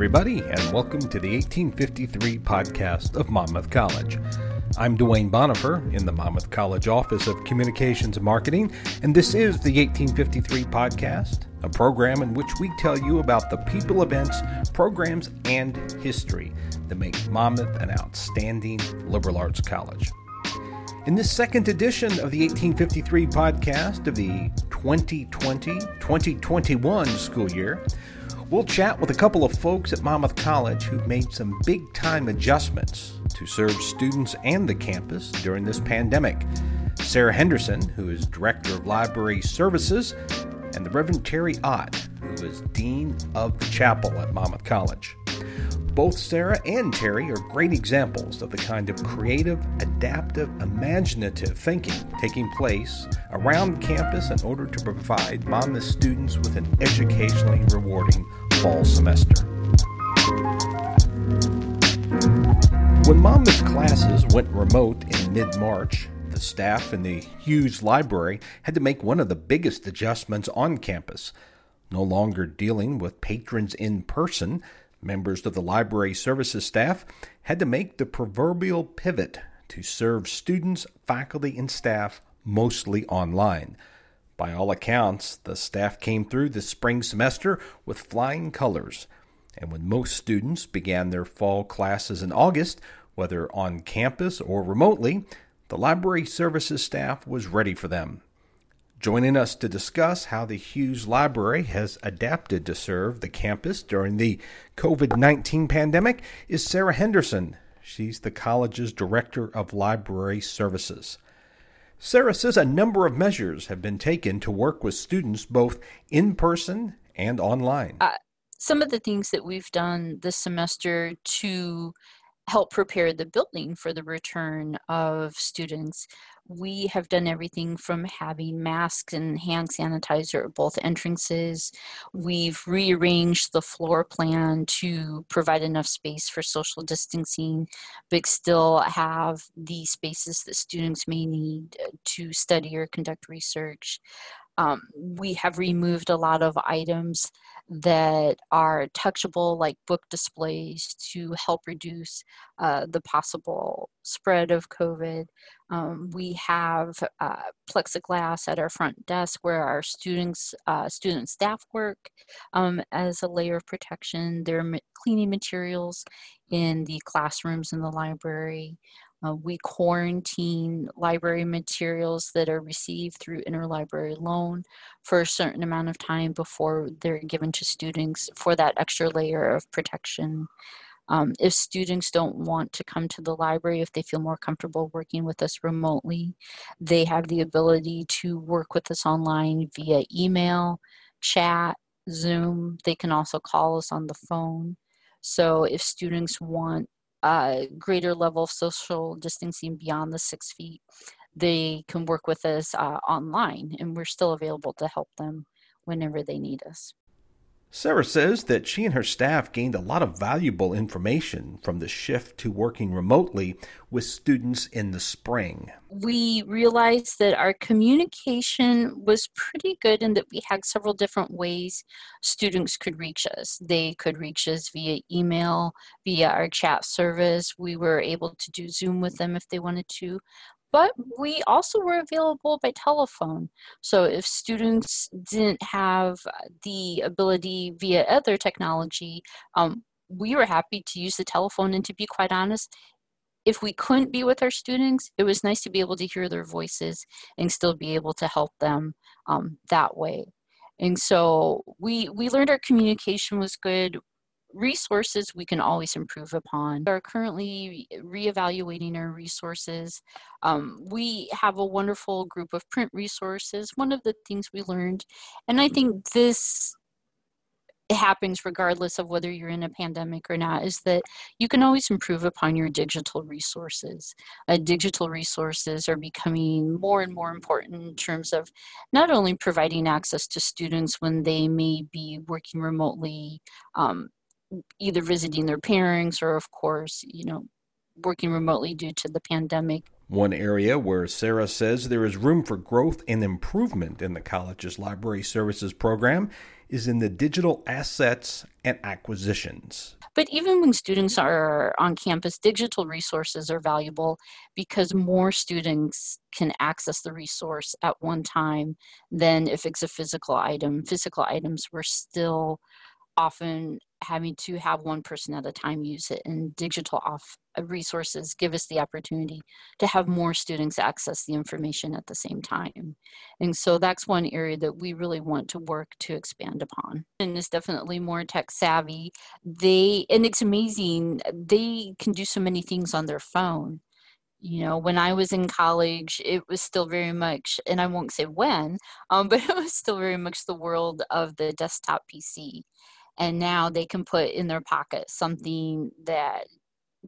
everybody, and welcome to the 1853 podcast of Monmouth College. I'm Duane Bonifer in the Monmouth College Office of Communications and Marketing, and this is the 1853 podcast, a program in which we tell you about the people, events, programs, and history that make Monmouth an outstanding liberal arts college. In this second edition of the 1853 podcast of the 2020 2021 school year, we'll chat with a couple of folks at Monmouth College who've made some big time adjustments to serve students and the campus during this pandemic. Sarah Henderson, who is Director of Library Services, and the Reverend Teri Ott, who is Dean of the Chapel at Monmouth College. Both Sarah and Teri are great examples of the kind of creative, adaptive, imaginative thinking taking place around campus in order to provide Monmouth students with an educationally rewarding fall semester. When Monmouth classes went remote in mid March, the staff in the Hewes Library had to make one of the biggest adjustments on campus. No longer dealing with patrons in person, Members of the library services staff had to make the proverbial pivot to serve students, faculty, and staff mostly online. By all accounts, the staff came through the spring semester with flying colors. And when most students began their fall classes in August, whether on campus or remotely, the library services staff was ready for them. Joining us to discuss how the Hewes Library has adapted to serve the campus during the COVID 19 pandemic is Sarah Henderson. She's the college's Director of Library Services. Sarah says a number of measures have been taken to work with students both in person and online. Uh, some of the things that we've done this semester to help prepare the building for the return of students we have done everything from having masks and hand sanitizer at both entrances. We've rearranged the floor plan to provide enough space for social distancing, but still have the spaces that students may need uh, to study or conduct research. Um, we have removed a lot of items that are touchable, like book displays, to help reduce uh, the possible spread of COVID. Um, we have uh, plexiglass at our front desk where our students, uh, student staff work um, as a layer of protection. There are cleaning materials in the classrooms in the library. Uh, we quarantine library materials that are received through interlibrary loan for a certain amount of time before they're given to students for that extra layer of protection. Um, if students don't want to come to the library, if they feel more comfortable working with us remotely, they have the ability to work with us online via email, chat, Zoom. They can also call us on the phone. So if students want a greater level of social distancing beyond the six feet, they can work with us uh, online, and we're still available to help them whenever they need us. Sarah says that she and her staff gained a lot of valuable information from the shift to working remotely with students in the spring. We realized that our communication was pretty good and that we had several different ways students could reach us. They could reach us via email, via our chat service. We were able to do Zoom with them if they wanted to but we also were available by telephone. So if students didn't have the ability via other technology, um, we were happy to use the telephone. And to be quite honest, if we couldn't be with our students, it was nice to be able to hear their voices and still be able to help them um, that way. And so we we learned our communication was good resources we can always improve upon. We are currently reevaluating our resources. Um, we have a wonderful group of print resources. One of the things we learned, and I think this happens regardless of whether you're in a pandemic or not is that you can always improve upon your digital resources uh, digital resources are becoming more and more important in terms of not only providing access to students when they may be working remotely um, either visiting their parents or, of course, you know, working remotely due to the pandemic. One area where Sarah says there is room for growth and improvement in the college's library services program is in the digital assets and acquisitions. But even when students are on campus, digital resources are valuable because more students can access the resource at one time than if it's a physical item. Physical items were still often having to have one person at a time use it and digital off uh, resources give us the opportunity to have more students access the information at the same time. And so that's one area that we really want to work to expand upon. And is definitely more tech savvy. They and it's amazing they can do so many things on their phone. You know when i was in college it was still very much and i won't say when um, but it was still very much the world of the desktop pc and now they can put in their pocket something that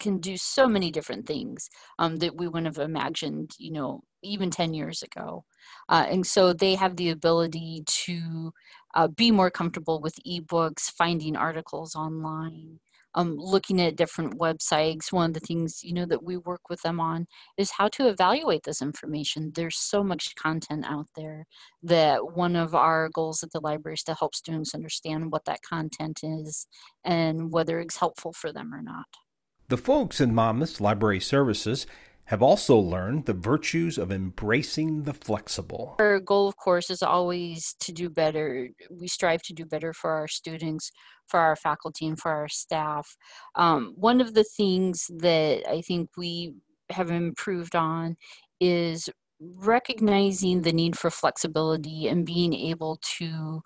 can do so many different things um, that we wouldn't have imagined you know even 10 years ago. Uh, and so they have the ability to uh, be more comfortable with ebooks finding articles online um, looking at different websites one of the things you know that we work with them on is how to evaluate this information there's so much content out there that one of our goals at the library is to help students understand what that content is and whether it's helpful for them or not the folks in monmouth's library services have also learned the virtues of embracing the flexible. Our goal, of course, is always to do better. We strive to do better for our students, for our faculty, and for our staff. Um, one of the things that I think we have improved on is recognizing the need for flexibility and being able to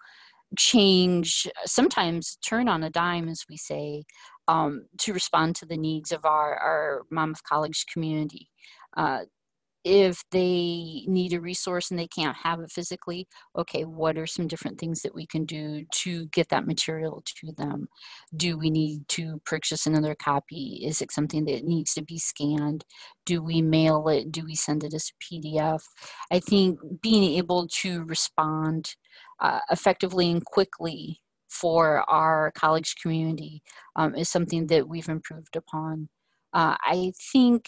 change, sometimes turn on a dime, as we say, um, to respond to the needs of our, our Monmouth College community. Uh, if they need a resource and they can't have it physically, okay, what are some different things that we can do to get that material to them? Do we need to purchase another copy? Is it something that needs to be scanned? Do we mail it? Do we send it as a PDF? I think being able to respond uh, effectively and quickly for our college community um, is something that we've improved upon. Uh, I think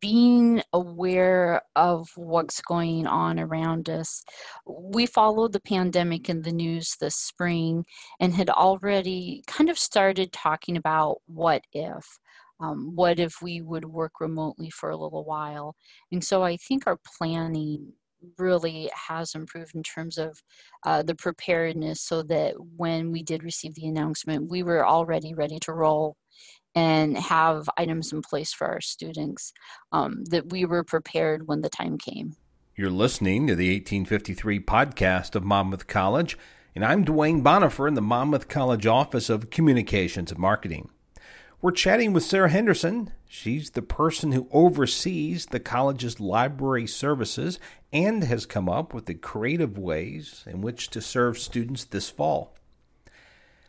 being aware of what's going on around us. We followed the pandemic in the news this spring and had already kind of started talking about what if. Um, what if we would work remotely for a little while? And so I think our planning really has improved in terms of uh, the preparedness so that when we did receive the announcement, we were already ready to roll and have items in place for our students um, that we were prepared when the time came. You're listening to the 1853 podcast of Monmouth College, and I'm Duane Bonifer in the Monmouth College Office of Communications and Marketing. We're chatting with Sarah Henderson. She's the person who oversees the college's library services and has come up with the creative ways in which to serve students this fall.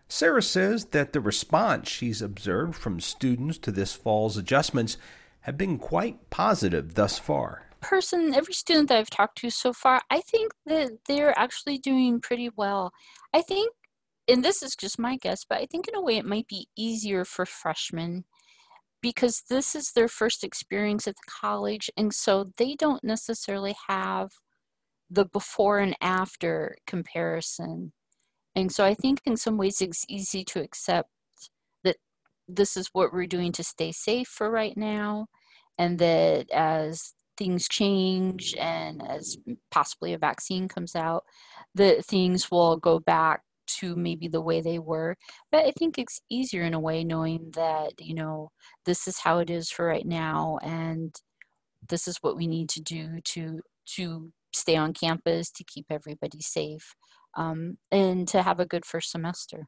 Sarah says that the response she's observed from students to this fall's adjustments have been quite positive thus far. Person, every student that I've talked to so far, I think that they're actually doing pretty well. I think and this is just my guess, but I think in a way it might be easier for freshmen because this is their first experience at the college, and so they don't necessarily have the before and after comparison. And so I think in some ways it's easy to accept that this is what we're doing to stay safe for right now, and that as things change and as possibly a vaccine comes out, that things will go back to maybe the way they were. But I think it's easier in a way knowing that, you know, this is how it is for right now and this is what we need to do to to stay on campus, to keep everybody safe, um, and to have a good first semester.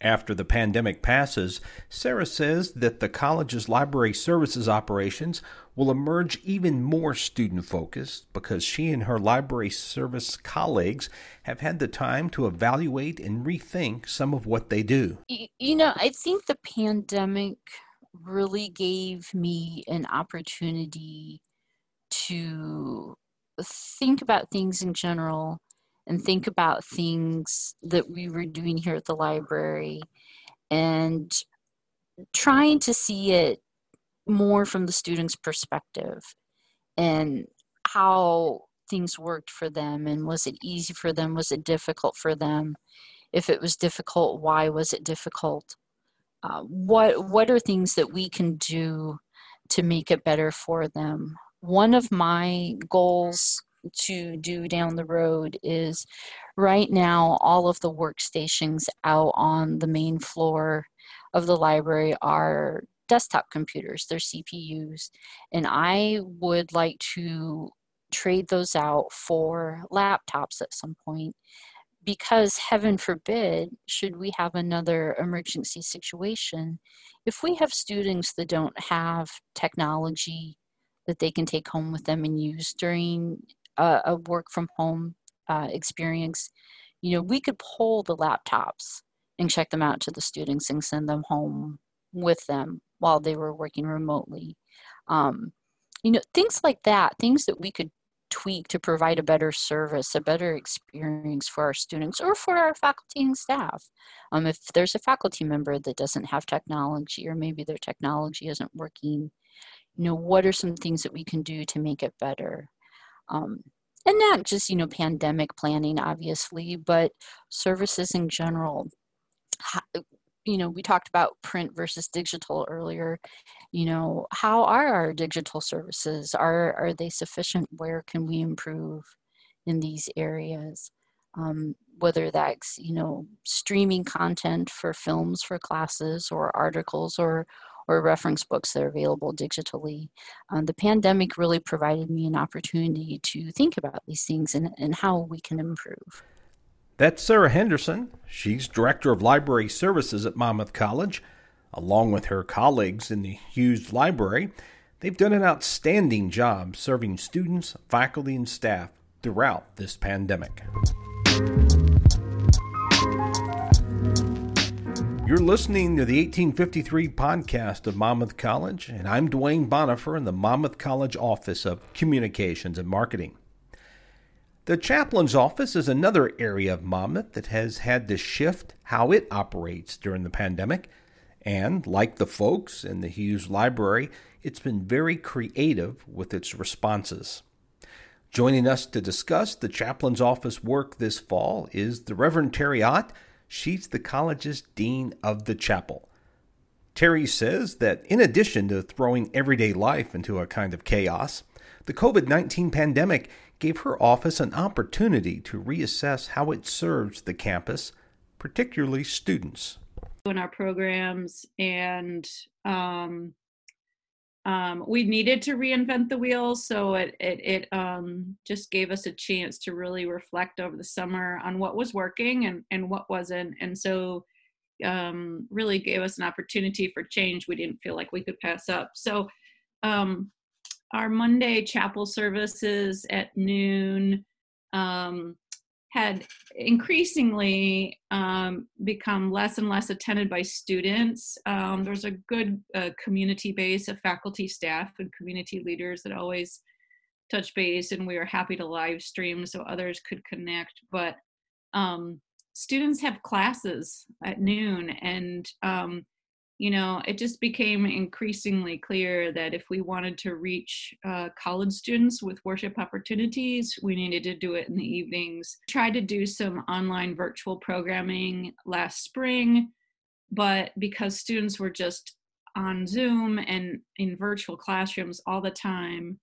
After the pandemic passes, Sarah says that the college's library services operations will emerge even more student focused because she and her library service colleagues have had the time to evaluate and rethink some of what they do. You know, I think the pandemic really gave me an opportunity to think about things in general and think about things that we were doing here at the library and trying to see it more from the student's perspective and how things worked for them and was it easy for them? Was it difficult for them? If it was difficult why was it difficult? Uh, what what are things that we can do to make it better for them? One of my goals to do down the road is right now all of the workstations out on the main floor of the library are desktop computers they're cpus and i would like to trade those out for laptops at some point because heaven forbid should we have another emergency situation if we have students that don't have technology that they can take home with them and use during a, a work from home uh, experience you know we could pull the laptops and check them out to the students and send them home with them while they were working remotely um, you know things like that things that we could tweak to provide a better service, a better experience for our students or for our faculty and staff. Um, if there's a faculty member that doesn't have technology or maybe their technology isn't working, you know, what are some things that we can do to make it better? Um, and not just, you know, pandemic planning, obviously, but services in general you know, we talked about print versus digital earlier. You know, how are our digital services? Are are they sufficient? Where can we improve in these areas? Um, whether that's you know streaming content for films for classes or articles or or reference books that are available digitally. Um, the pandemic really provided me an opportunity to think about these things and, and how we can improve. That's Sarah Henderson. She's Director of Library Services at Monmouth College. Along with her colleagues in the Hewes Library, they've done an outstanding job serving students, faculty, and staff throughout this pandemic. You're listening to the 1853 podcast of Monmouth College, and I'm Duane Bonifer in the Monmouth College Office of Communications and Marketing. The chaplain's office is another area of Monmouth that has had to shift how it operates during the pandemic. And like the folks in the Hewes Library, it's been very creative with its responses. Joining us to discuss the chaplain's office work this fall is the Reverend Teri Ott. She's the college's Dean of the Chapel. Teri says that in addition to throwing everyday life into a kind of chaos, the COVID 19 pandemic gave her office an opportunity to reassess how it serves the campus, particularly students. In our programs, and um, um, we needed to reinvent the wheel, so it it, it um, just gave us a chance to really reflect over the summer on what was working and and what wasn't, and so um, really gave us an opportunity for change we didn't feel like we could pass up. So um, our Monday chapel services at noon um, had increasingly um, become less and less attended by students. Um, there's a good uh, community base of faculty, staff, and community leaders that always touch base, and we are happy to live stream so others could connect. But um, students have classes at noon, and um, you know, it just became increasingly clear that if we wanted to reach uh, college students with worship opportunities, we needed to do it in the evenings. Tried to do some online virtual programming last spring, but because students were just on Zoom and in virtual classrooms all the time,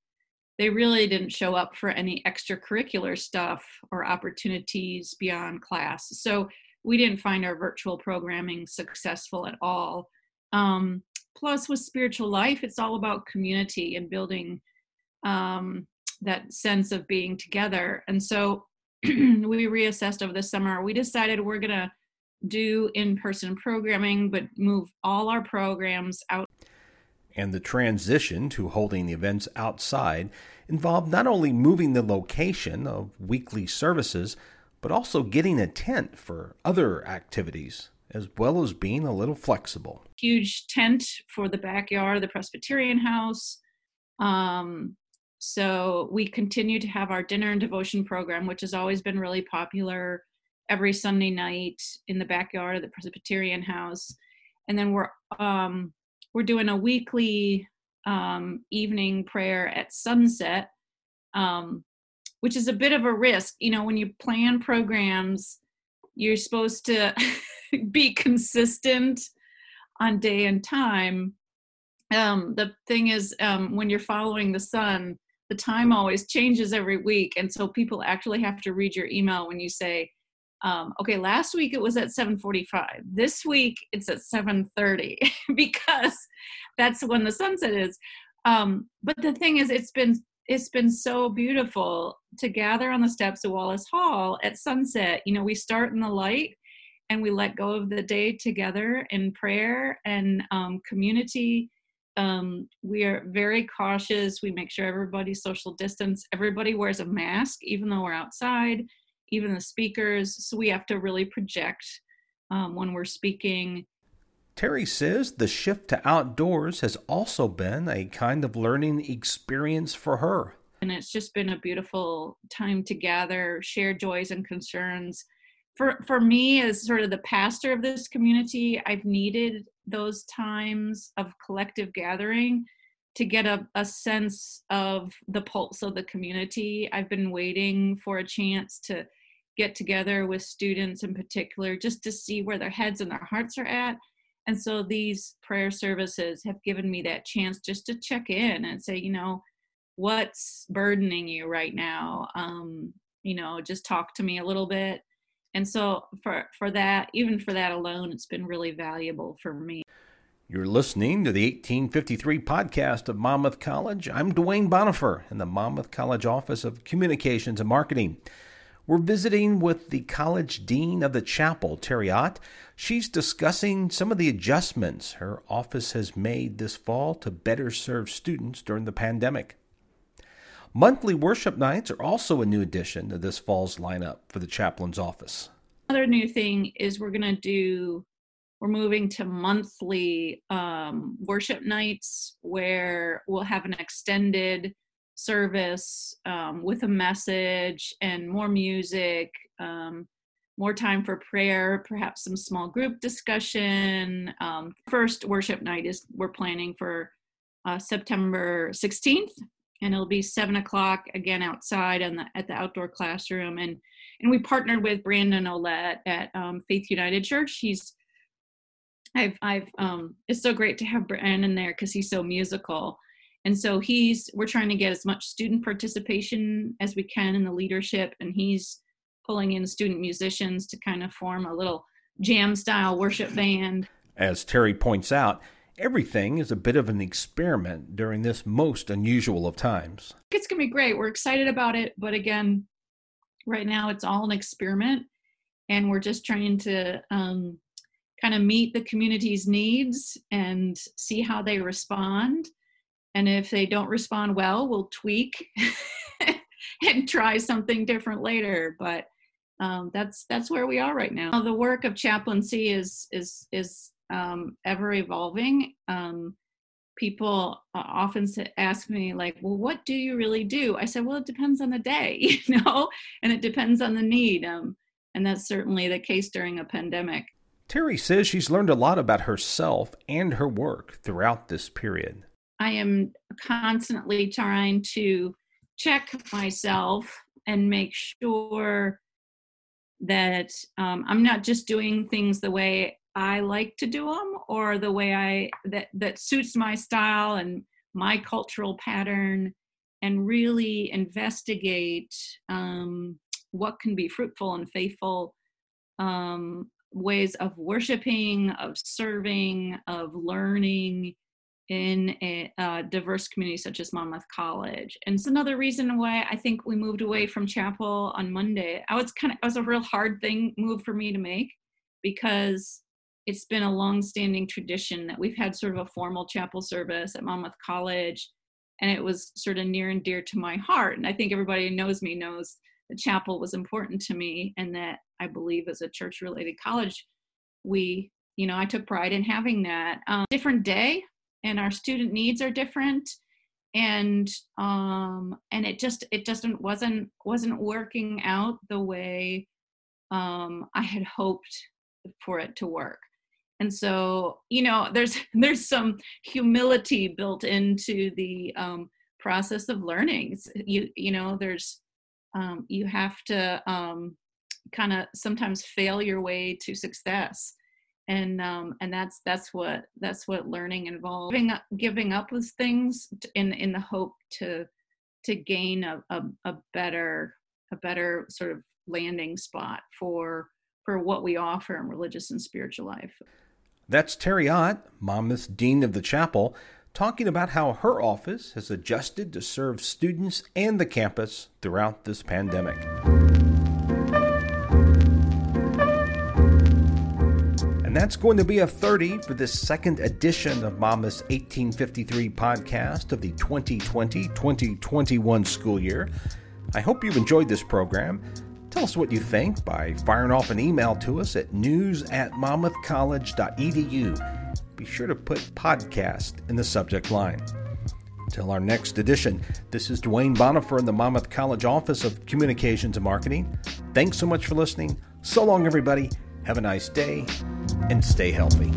they really didn't show up for any extracurricular stuff or opportunities beyond class. So we didn't find our virtual programming successful at all. Um, plus, with spiritual life, it's all about community and building um, that sense of being together. And so we reassessed over the summer. We decided we're going to do in person programming, but move all our programs out. And the transition to holding the events outside involved not only moving the location of weekly services, but also getting a tent for other activities as well as being a little flexible. Huge tent for the backyard, of the Presbyterian house. Um, so we continue to have our dinner and devotion program, which has always been really popular every Sunday night in the backyard of the Presbyterian house. And then we're um, we're doing a weekly um, evening prayer at sunset, um, which is a bit of a risk. You know, when you plan programs, you're supposed to be consistent on day and time. Um, the thing is, um, when you're following the sun, the time always changes every week. And so people actually have to read your email when you say, um, okay, last week it was at 7:45. This week it's at 7:30 because that's when the sunset is. Um, but the thing is, it's been it's been so beautiful to gather on the steps of Wallace Hall at sunset. You know, we start in the light and we let go of the day together in prayer and um, community. Um, we are very cautious. We make sure everybody's social distance. Everybody wears a mask, even though we're outside even the speakers. So we have to really project um, when we're speaking. Teri says the shift to outdoors has also been a kind of learning experience for her. And it's just been a beautiful time to gather, share joys and concerns. For, for me, as sort of the pastor of this community, I've needed those times of collective gathering to get a, a sense of the pulse of the community. I've been waiting for a chance to get together with students in particular just to see where their heads and their hearts are at. And so these prayer services have given me that chance just to check in and say, you know, what's burdening you right now? Um, you know, just talk to me a little bit. And so for for that, even for that alone, it's been really valuable for me. You're listening to the 1853 podcast of Monmouth College. I'm Duane Bonifer in the Monmouth College Office of Communications and Marketing. We're visiting with the college dean of the chapel, Teri Ott. She's discussing some of the adjustments her office has made this fall to better serve students during the pandemic. Monthly worship nights are also a new addition to this fall's lineup for the chaplain's office. Another new thing is we're going to do, we're moving to monthly um, worship nights where we'll have an extended service um, with a message and more music, um, more time for prayer, perhaps some small group discussion. Um, first worship night is we're planning for uh, September 16th, and it'll be seven o'clock again outside and at the outdoor classroom. And and we partnered with Brandon Olette at um, Faith United Church. He's I've I've um, it's so great to have Brandon there because he's so musical and so he's we're trying to get as much student participation as we can in the leadership and he's pulling in student musicians to kind of form a little jam style worship band. As Teri points out everything is a bit of an experiment during this most unusual of times. It's going to be great. We're excited about it but again right now it's all an experiment and we're just trying to um, kind of meet the community's needs and see how they respond and if they don't respond well we'll tweak and try something different later but um, that's that's where we are right now. The work of chaplaincy is is is um, ever evolving. Um, people often ask me like well what do you really do? I said well it depends on the day you know? And it depends on the need um, and that's certainly the case during a pandemic. Teri says she's learned a lot about herself and her work throughout this period I am constantly trying to check myself and make sure that um, I'm not just doing things the way I like to do them or the way I that that suits my style and my cultural pattern, and really investigate um, what can be fruitful and faithful um, ways of worshiping, of serving, of learning, in a, a, diverse community such as Monmouth College. And it's another reason why I think we moved away from chapel on Monday. I was kind of it was a real hard thing move for me to make because it's been a long-standing tradition that we've had sort of a formal chapel service at Monmouth College and it was sort of near and dear to my heart and I think everybody who knows me knows the chapel was important to me and that I believe as a church related college we you know I took pride in having that um, different day and our student needs are different. And um and it just it just wasn't wasn't working out the way um i had hoped for it to work. And so you know there's there's some humility built into the um, process of learning. You you know there's um, you have to um, kind of sometimes fail your way to success and um, and that's that's what that's what learning involves giving up, giving up with things in in the hope to to gain a, a, a better a better sort of landing spot for for what we offer in religious and spiritual life. That's Teri Ott, Monmouth's Dean of the Chapel, talking about how her office has adjusted to serve students and the campus throughout this pandemic. And that's going to be a 30 for this second edition of Monmouth's 1853 podcast of the 2020 2021 school year. I hope you've enjoyed this program. Tell us what you think by firing off an email to us at news at monmouthcollege.edu. Be sure to put podcast in the subject line. Till our next edition, this is Duane Bonifer in the Monmouth College Office of Communications and Marketing. Thanks so much for listening. So long, everybody. Have a nice day and stay healthy.